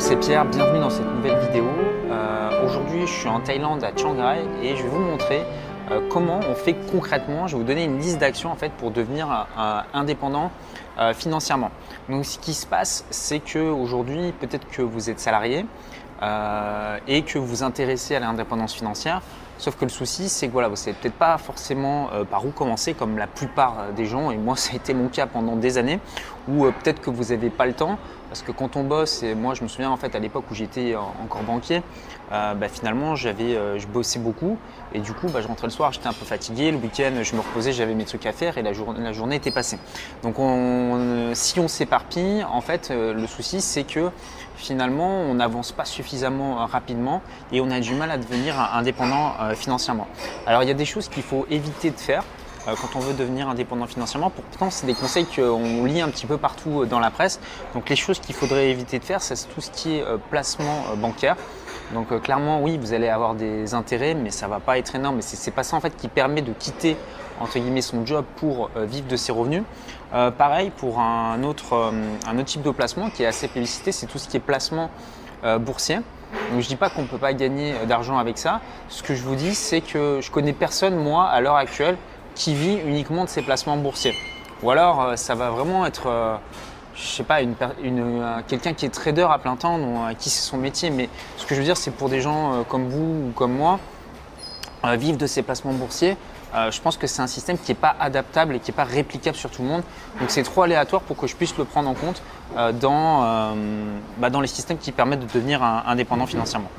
Bonjour, c'est Pierre, bienvenue dans cette nouvelle vidéo. Euh, aujourd'hui, je suis en Thaïlande à Chiang Rai et je vais vous montrer euh, comment on fait concrètement. Je vais vous donner une liste d'actions en fait pour devenir euh, indépendant financièrement. Donc, ce qui se passe, c'est que aujourd'hui, peut-être que vous êtes salarié et que vous vous intéressez à l'indépendance financière. Sauf que le souci, c'est que voilà, vous savez peut-être pas forcément par où commencer, comme la plupart des gens, et moi ça a été mon cas pendant des années, ou peut-être que vous n'avez pas le temps, parce que quand on bosse, et moi je me souviens en fait à l'époque où j'étais encore banquier, euh, bah, finalement j'avais, euh, je bossais beaucoup et du coup bah, je rentrais le soir, j'étais un peu fatigué, le week-end je me reposais, j'avais mes trucs à faire et la, la journée était passée. Donc on, si on s'éparpille, en fait euh, le souci c'est que finalement on n'avance pas suffisamment rapidement et on a du mal à devenir indépendant financièrement. Alors il y a des choses qu'il faut éviter de faire. Euh, quand on veut devenir indépendant financièrement. Pourtant, c'est des conseils qu'on lit un petit peu partout euh, dans la presse. Donc les choses qu'il faudrait éviter de faire, c'est tout ce qui est euh, placement bancaire. Donc clairement, oui, vous allez avoir des intérêts, mais ça va pas être énorme. Mais c'est pas ça en fait qui permet de quitter entre guillemets son job pour vivre de ses revenus. pareil pour un autre, un autre type de placement qui est assez publicité, c'est tout ce qui est placement boursier. Donc je dis pas qu'on ne peut pas gagner d'argent avec ça. Ce que je vous dis, c'est que je connais personne moi à l'heure actuelle qui vit uniquement de ses placements boursiers. Ou alors, euh, ça va vraiment être, euh, je sais pas, une, euh, quelqu'un qui est trader à plein temps, dont, qui c'est son métier. Mais ce que je veux dire, c'est pour des gens comme vous ou comme moi, vivre de ces placements boursiers. Je pense que c'est un système qui n'est pas adaptable et qui n'est pas réplicable sur tout le monde. Donc c'est trop aléatoire pour que je puisse le prendre en compte dans, bah, dans les systèmes qui permettent de devenir indépendant financièrement.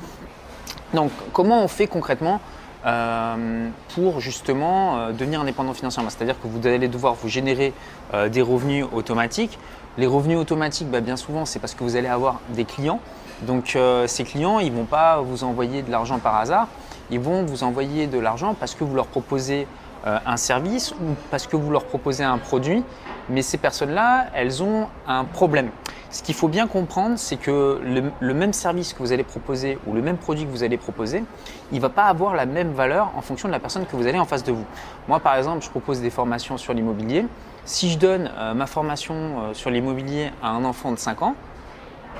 Donc comment on fait concrètement euh, pour justement euh, devenir indépendant financièrement? C'est-à-dire que vous allez devoir vous générer euh, des revenus automatiques. Les revenus automatiques, bah, bien souvent, c'est parce que vous allez avoir des clients. Donc ces clients, ils ne vont pas vous envoyer de l'argent par hasard. Ils vont vous envoyer de l'argent parce que vous leur proposez un service ou parce que vous leur proposez un produit. Mais ces personnes-là, elles ont un problème. Ce qu'il faut bien comprendre, c'est que le, même service que vous allez proposer ou le même produit que vous allez proposer, il ne va pas avoir la même valeur en fonction de la personne que vous avez en face de vous. Moi, par exemple, je propose des formations sur l'immobilier. Si je donne euh, ma formation euh, sur l'immobilier à un enfant de 5 ans,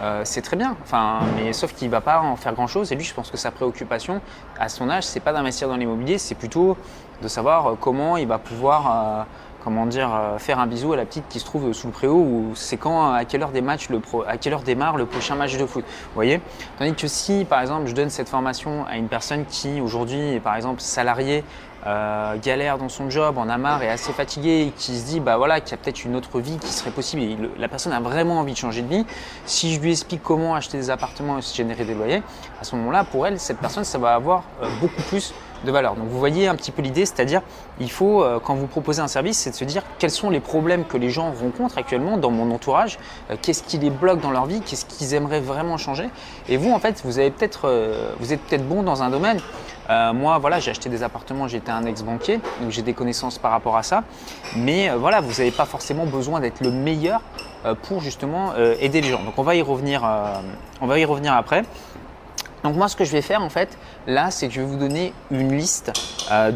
euh, c'est très bien. Mais sauf qu'il ne va pas en faire grand chose. Et lui, je pense que sa préoccupation à son âge, c'est pas d'investir dans l'immobilier, c'est plutôt de savoir comment il va pouvoir comment dire, euh, faire un bisou à la petite qui se trouve sous le préau ou c'est quand, à quelle heure démarre le prochain match de foot. Vous voyez? Tandis que si, par exemple, je donne cette formation à une personne qui aujourd'hui est, par exemple, salariée, euh, galère dans son job, en a marre, est assez fatiguée, et qui se dit bah voilà qu'il y a peut-être une autre vie qui serait possible. Et la personne a vraiment envie de changer de vie. Si je lui explique comment acheter des appartements et se générer des loyers, à ce moment-là, pour elle, cette personne, ça va avoir euh, beaucoup plus de valeur. Donc vous voyez un petit peu l'idée, c'est-à-dire il faut, euh, quand vous proposez un service, c'est de se dire quels sont les problèmes que les gens rencontrent actuellement dans mon entourage, euh, qu'est-ce qui les bloque dans leur vie, qu'est-ce qu'ils aimeraient vraiment changer? Et vous, en fait, vous, avez peut-être, vous êtes peut-être bon dans un domaine. Moi, voilà, j'ai acheté des appartements, j'étais un ex-banquier, donc j'ai des connaissances par rapport à ça. Mais voilà, vous n'avez pas forcément besoin d'être le meilleur pour justement aider les gens. Donc on va y revenir, on va y revenir après. Donc moi ce que je vais faire en fait là c'est que je vais vous donner une liste euh,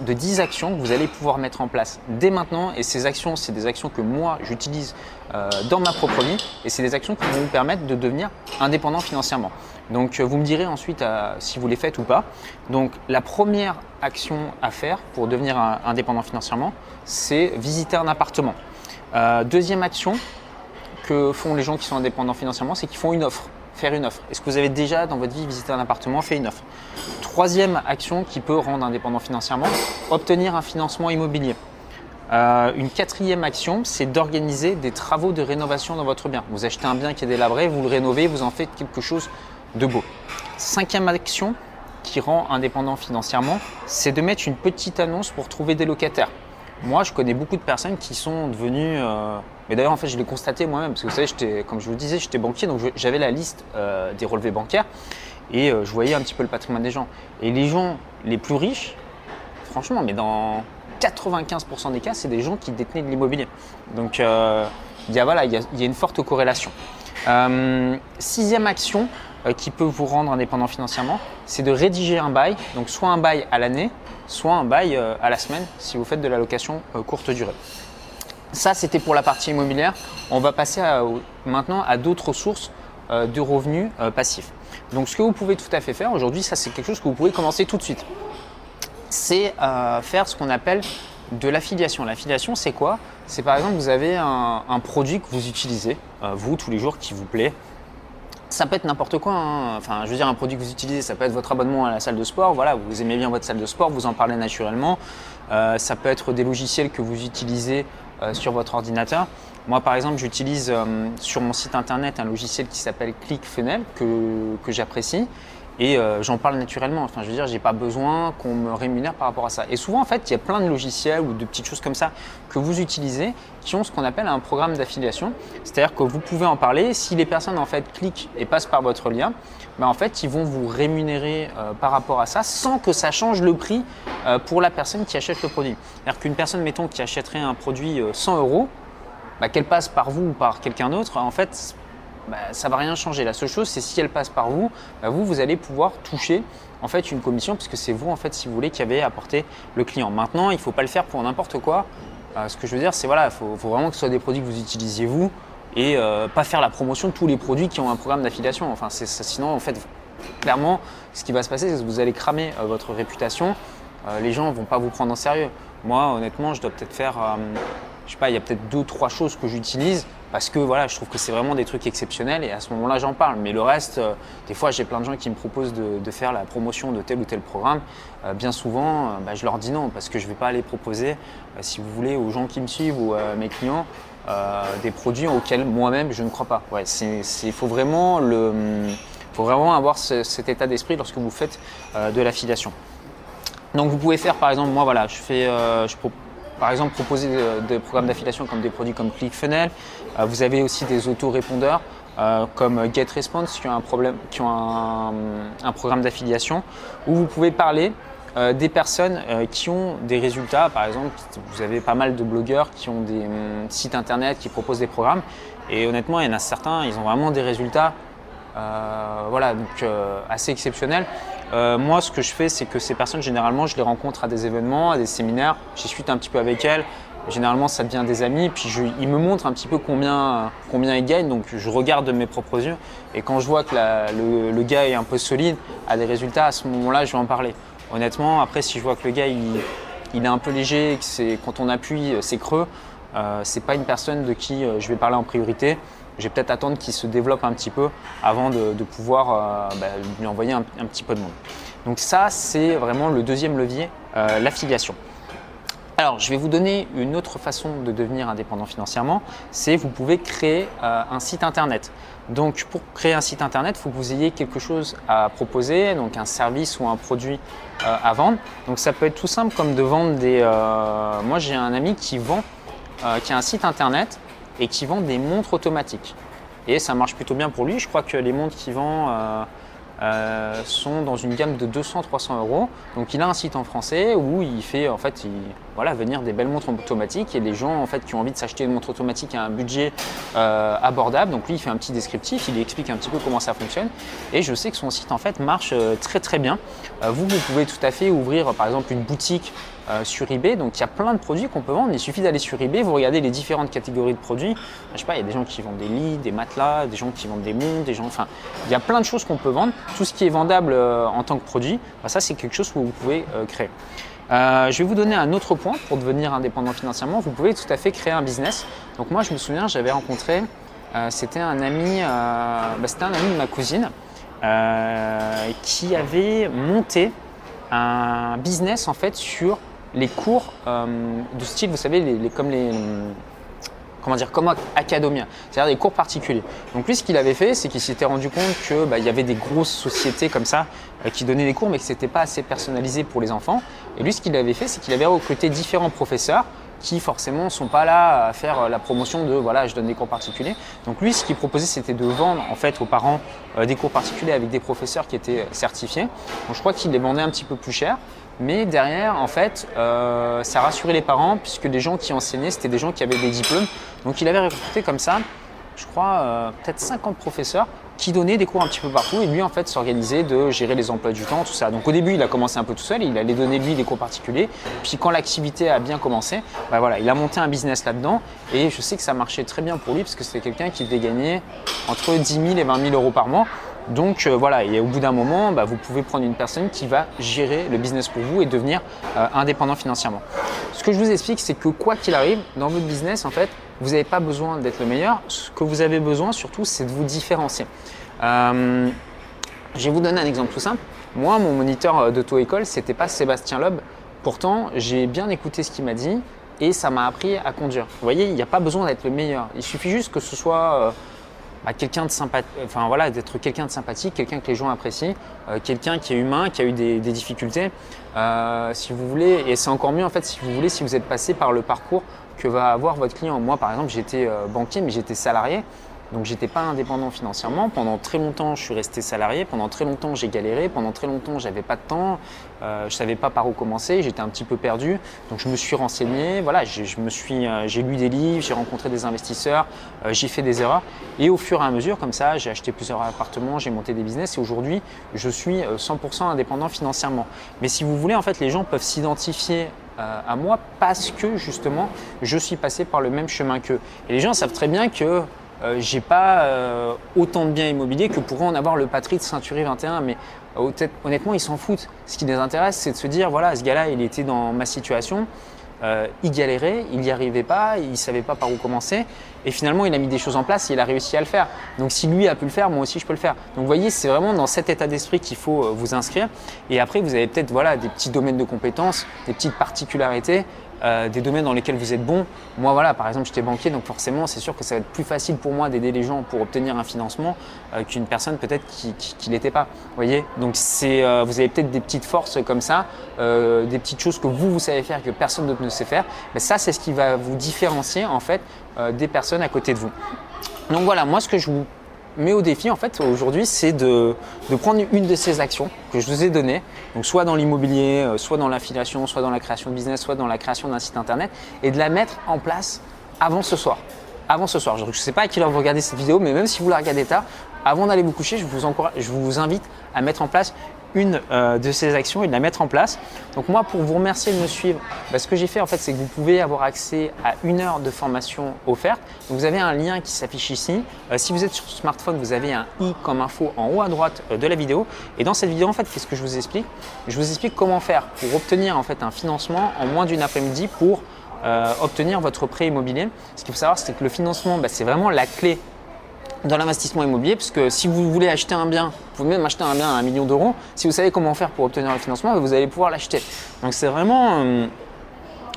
de 10 actions que vous allez pouvoir mettre en place dès maintenant et ces actions c'est des actions que moi j'utilise euh, dans ma propre vie et c'est des actions qui vont vous permettre de devenir indépendant financièrement. Donc euh, vous me direz ensuite si vous les faites ou pas. Donc la première action à faire pour devenir indépendant financièrement c'est visiter un appartement. deuxième action que font les gens qui sont indépendants financièrement c'est qu'ils font une offre faire une offre. Est-ce que vous avez déjà dans votre vie visité un appartement, fait une offre Troisième action qui peut rendre indépendant financièrement, obtenir un financement immobilier. Euh, une quatrième action, c'est d'organiser des travaux de rénovation dans votre bien. Vous achetez un bien qui est délabré, vous le rénovez, vous en faites quelque chose de beau. Cinquième action qui rend indépendant financièrement, c'est de mettre une petite annonce pour trouver des locataires. Moi, je connais beaucoup de personnes qui sont devenues euh, mais d'ailleurs, en fait, je l'ai constaté moi-même, parce que vous savez, comme je vous le disais, j'étais banquier, donc j'avais la liste euh, des relevés bancaires et euh, je voyais un petit peu le patrimoine des gens. Et les gens les plus riches, franchement, mais dans 95% des cas, c'est des gens qui détenaient de l'immobilier. Donc, il y, a, y a, une forte corrélation. sixième action qui peut vous rendre indépendant financièrement, c'est de rédiger un bail, donc soit un bail à l'année, soit un bail à la semaine si vous faites de la location courte durée. Ça, c'était pour la partie immobilière. On va passer maintenant à d'autres sources de revenus passifs. Donc ce que vous pouvez tout à fait faire aujourd'hui, ça c'est quelque chose que vous pouvez commencer tout de suite. C'est faire ce qu'on appelle de l'affiliation. L'affiliation, c'est quoi? C'est par exemple, vous avez un, produit que vous utilisez, vous, tous les jours, qui vous plaît. Ça peut être n'importe quoi. Hein. Enfin, je veux dire, un produit que vous utilisez, ça peut être votre abonnement à la salle de sport. Voilà, vous aimez bien votre salle de sport, vous en parlez naturellement. ça peut être des logiciels que vous utilisez sur votre ordinateur. Moi, par exemple, j'utilise euh, sur mon site internet un logiciel qui s'appelle ClickFunnels que, que j'apprécie et euh, j'en parle naturellement. Enfin, je veux dire, j'ai pas besoin qu'on me rémunère par rapport à ça. Et souvent, en fait, il y a plein de logiciels ou de petites choses comme ça que vous utilisez qui ont ce qu'on appelle un programme d'affiliation. C'est-à-dire que vous pouvez en parler. Si les personnes en fait cliquent et passent par votre lien, ben, en fait, ils vont vous rémunérer euh, par rapport à ça sans que ça change le prix pour la personne qui achète le produit. C'est-à-dire qu'une personne, mettons, qui achèterait un produit 100 euros, bah, qu'elle passe par vous ou par quelqu'un d'autre, en fait, bah, ça va rien changer. La seule chose, c'est si elle passe par vous, bah, vous, vous allez pouvoir toucher en fait une commission, puisque c'est vous, en fait, si vous voulez, qui avez apporté le client. Maintenant, il ne faut pas le faire pour n'importe quoi. Euh, ce que je veux dire, c'est voilà, il faut, vraiment que ce soit des produits que vous utilisiez vous et euh, pas faire la promotion de tous les produits qui ont un programme d'affiliation. Enfin, c'est sinon, en fait, clairement, ce qui va se passer, c'est que vous allez cramer euh, votre réputation. les gens vont pas vous prendre en sérieux. Moi, honnêtement, je dois peut-être faire je sais pas, il y a peut-être deux, trois choses que j'utilise parce que voilà, je trouve que c'est vraiment des trucs exceptionnels et à ce moment-là, j'en parle. Mais le reste, euh, des fois, j'ai plein de gens qui me proposent de, faire la promotion de tel ou tel programme. Euh, bien souvent, euh, bah, je leur dis non parce que je ne vais pas aller proposer, si vous voulez, aux gens qui me suivent ou à mes clients, des produits auxquels moi-même je ne crois pas. Il faut vraiment avoir cet état d'esprit lorsque vous faites de l'affiliation. Donc vous pouvez faire par exemple, moi voilà, je fais, je par exemple proposer des programmes d'affiliation comme des produits comme ClickFunnels. Euh, vous avez aussi des autorépondeurs euh, comme GetResponse qui ont un, problème, qui ont un, programme d'affiliation où vous pouvez parler euh, des personnes qui ont des résultats. Par exemple, vous avez pas mal de blogueurs qui ont des hum, sites internet qui proposent des programmes. Et honnêtement, il y en a certains, ils ont vraiment des résultats voilà, donc, assez exceptionnels. Euh, moi, ce que je fais, c'est que ces personnes, généralement, je les rencontre à des événements, à des séminaires, j'y suis un petit peu avec elles. Généralement, ça devient des amis, puis ils me montrent un petit peu combien, combien ils gagnent, donc je regarde de mes propres yeux. Et quand je vois que le, gars est un peu solide, a des résultats, à ce moment-là, je vais en parler. Honnêtement, après, si je vois que le gars, il, est un peu léger, que quand on appuie, c'est creux, euh, c'est pas une personne de qui euh, je vais parler en priorité je vais peut-être attendre qu'il se développe un petit peu avant de, pouvoir euh, bah, lui envoyer un, petit peu de monde. Donc ça, c'est vraiment le deuxième levier, euh, l'affiliation. Alors, je vais vous donner une autre façon de devenir indépendant financièrement, c'est vous pouvez créer euh, un site internet. Donc, pour créer un site internet, il faut que vous ayez quelque chose à proposer, donc un service ou un produit à vendre. Donc, ça peut être tout simple comme de vendre des. moi, j'ai un ami qui vend, qui a un site internet et qui vend des montres automatiques. Et ça marche plutôt bien pour lui. Je crois que les montres qu'il vend euh, euh, sont dans une gamme de 200-300 euros. Donc il a un site en français où il fait voilà, venir des belles montres automatiques et des gens en fait qui ont envie de s'acheter une montre automatique à un budget euh, abordable. Donc lui il fait un petit descriptif, il explique un petit peu comment ça fonctionne. Et je sais que son site en fait marche très très bien. vous vous pouvez tout à fait ouvrir par exemple une boutique euh, sur eBay. Donc il y a plein de produits qu'on peut vendre. Il suffit d'aller sur eBay, vous regardez les différentes catégories de produits. Je sais pas, il y a des gens qui vendent des lits, des matelas, des gens qui vendent des montres, des gens. Enfin, il y a plein de choses qu'on peut vendre. Tout ce qui est vendable euh, en tant que produit, bah, ça c'est quelque chose que vous pouvez euh, je vais vous donner un autre point pour devenir indépendant financièrement. Vous pouvez tout à fait créer un business. Donc moi, je me souviens, j'avais rencontré, c'était un ami, bah, c'était un ami de ma cousine qui avait monté un business en fait sur les cours euh, de style, vous savez, les, comme les comment dire, comme Academia, c'est-à-dire des cours particuliers. Donc lui, ce qu'il avait fait, c'est qu'il s'était rendu compte qu'il bah, y avait des grosses sociétés comme ça euh, qui donnaient des cours, mais que c'était pas assez personnalisé pour les enfants. Et lui, ce qu'il avait fait, c'est qu'il avait recruté différents professeurs qui forcément sont pas là à faire euh, la promotion de voilà je donne des cours particuliers. Donc lui ce qu'il proposait c'était de vendre en fait aux parents des cours particuliers avec des professeurs qui étaient certifiés. Donc je crois qu'il les vendait un petit peu plus cher. Mais derrière, en fait, euh, ça rassurait les parents puisque les gens qui enseignaient, c'était des gens qui avaient des diplômes. Donc il avait recruté comme ça je crois, peut-être 50 professeurs qui donnait des cours un petit peu partout et lui en fait s'organisait de gérer les emplois du temps, tout ça. Donc au début il a commencé un peu tout seul, il allait donner lui des cours particuliers. Puis quand l'activité a bien commencé, bah voilà, il a monté un business là-dedans et je sais que ça marchait très bien pour lui parce que c'était quelqu'un qui devait gagner entre 10 000 et 20 000 euros par mois. Donc euh, voilà, et au bout d'un moment, bah, vous pouvez prendre une personne qui va gérer le business pour vous et devenir euh, indépendant financièrement. Ce que je vous explique, c'est que quoi qu'il arrive, dans votre business, en fait, vous n'avez pas besoin d'être le meilleur. Ce que vous avez besoin surtout, c'est de vous différencier. Euh, je vais vous donner un exemple tout simple. Moi, mon moniteur d'auto-école, c'était pas Sébastien Loeb. Pourtant, j'ai bien écouté ce qu'il m'a dit et ça m'a appris à conduire. Vous voyez, il n'y a pas besoin d'être le meilleur. Il suffit juste que ce soit euh, bah, quelqu'un de sympathique, enfin voilà, d'être quelqu'un de sympathique, quelqu'un que les gens apprécient, euh, quelqu'un qui est humain, qui a eu des, difficultés. si vous voulez, et c'est encore mieux en fait si vous voulez, si vous êtes passé par le parcours que va avoir votre client. Moi, par exemple, j'étais euh, banquier, mais j'étais salarié. Donc j'étais pas indépendant financièrement. Pendant très longtemps, je suis resté salarié. Pendant très longtemps, j'ai galéré. Pendant très longtemps, j'avais pas de temps. Euh, je savais pas par où commencer. J'étais un petit peu perdu. Donc je me suis renseigné. Voilà, je me suis, euh, j'ai lu des livres, j'ai rencontré des investisseurs, euh, j'ai fait des erreurs. Et au fur et à mesure, comme ça, j'ai acheté plusieurs appartements, j'ai monté des business. Et aujourd'hui, je suis 100% indépendant financièrement. Mais si vous voulez, en fait, les gens peuvent s'identifier à moi parce que justement je suis passé par le même chemin qu'eux. Et les gens savent très bien que euh, j'ai pas euh, autant de biens immobiliers que pourrait en avoir le patrie de Ceinturie 21, mais euh, honnêtement, ils s'en foutent. Ce qui les intéresse, c'est de se dire voilà, ce gars-là, il était dans ma situation, il galérait, il n'y arrivait pas, il ne savait pas par où commencer, et finalement, il a mis des choses en place et il a réussi à le faire. Donc, si lui a pu le faire, moi aussi, je peux le faire. Donc, vous voyez, c'est vraiment dans cet état d'esprit qu'il faut vous inscrire. Et après, vous avez peut-être voilà, des petits domaines de compétences, des petites particularités euh, des domaines dans lesquels vous êtes bon. Moi, voilà, par exemple, j'étais banquier, donc forcément, c'est sûr que ça va être plus facile pour moi d'aider les gens pour obtenir un financement euh, qu'une personne peut-être qui ne l'était pas. Vous voyez Donc, c'est, euh, vous avez peut-être des petites forces comme ça, des petites choses que vous, vous savez faire que personne d'autre ne sait faire. Mais ça, c'est ce qui va vous différencier en fait des personnes à côté de vous. Donc voilà, moi, ce que je vous mais au défi, en fait, aujourd'hui, c'est de, prendre une de ces actions que je vous ai données, soit dans l'immobilier, euh, soit dans l'affiliation, soit dans la création de business, soit dans la création d'un site internet, et de la mettre en place avant ce soir. Avant ce soir. Je ne sais pas à qui heure vous regardez cette vidéo, mais même si vous la regardez tard, avant d'aller vous coucher, je vous, encourage, je vous invite à mettre en place une euh, de ces actions et de la mettre en place. Donc moi, pour vous remercier de me suivre, bah, ce que j'ai fait en fait, c'est que vous pouvez avoir accès à une heure de formation offerte. Vous avez un lien qui s'affiche ici. Euh, si vous êtes sur smartphone, vous avez un i comme info en haut à droite euh, de la vidéo. Et dans cette vidéo, en fait, qu'est-ce que je vous explique? Je vous explique comment faire pour obtenir en fait un financement en moins d'une après-midi pour obtenir votre prêt immobilier. Ce qu'il faut savoir, c'est que le financement, bah, c'est vraiment la clé dans l'investissement immobilier, parce que si vous voulez acheter un bien, vous pouvez même acheter un bien à un million d'euros, si vous savez comment faire pour obtenir le financement, vous allez pouvoir l'acheter. Donc c'est vraiment euh,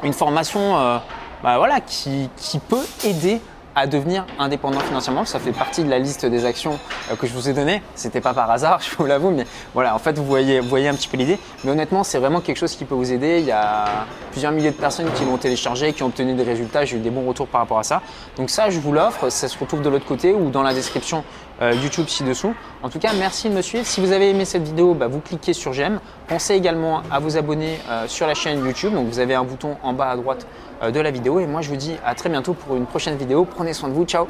une formation euh, bah, voilà, qui, qui peut aider à devenir indépendant financièrement. Ça fait partie de la liste des actions euh, que je vous ai données. C'était pas par hasard, je vous l'avoue, mais voilà, en fait, vous voyez, vous voyez un petit peu l'idée. Mais honnêtement, c'est vraiment quelque chose qui peut vous aider. Il y a plusieurs milliers de personnes qui l'ont téléchargé, qui ont obtenu des résultats. J'ai eu des bons retours par rapport à ça. Donc ça, je vous l'offre. Ça se retrouve de l'autre côté ou dans la description YouTube ci-dessous. En tout cas, merci de me suivre. Si vous avez aimé cette vidéo, bah, vous cliquez sur j'aime. Pensez également à vous abonner euh, sur la chaîne YouTube. Donc vous avez un bouton en bas à droite euh, de la vidéo. Et moi, je vous dis à très bientôt pour une prochaine vidéo. Prenez soin de vous. Ciao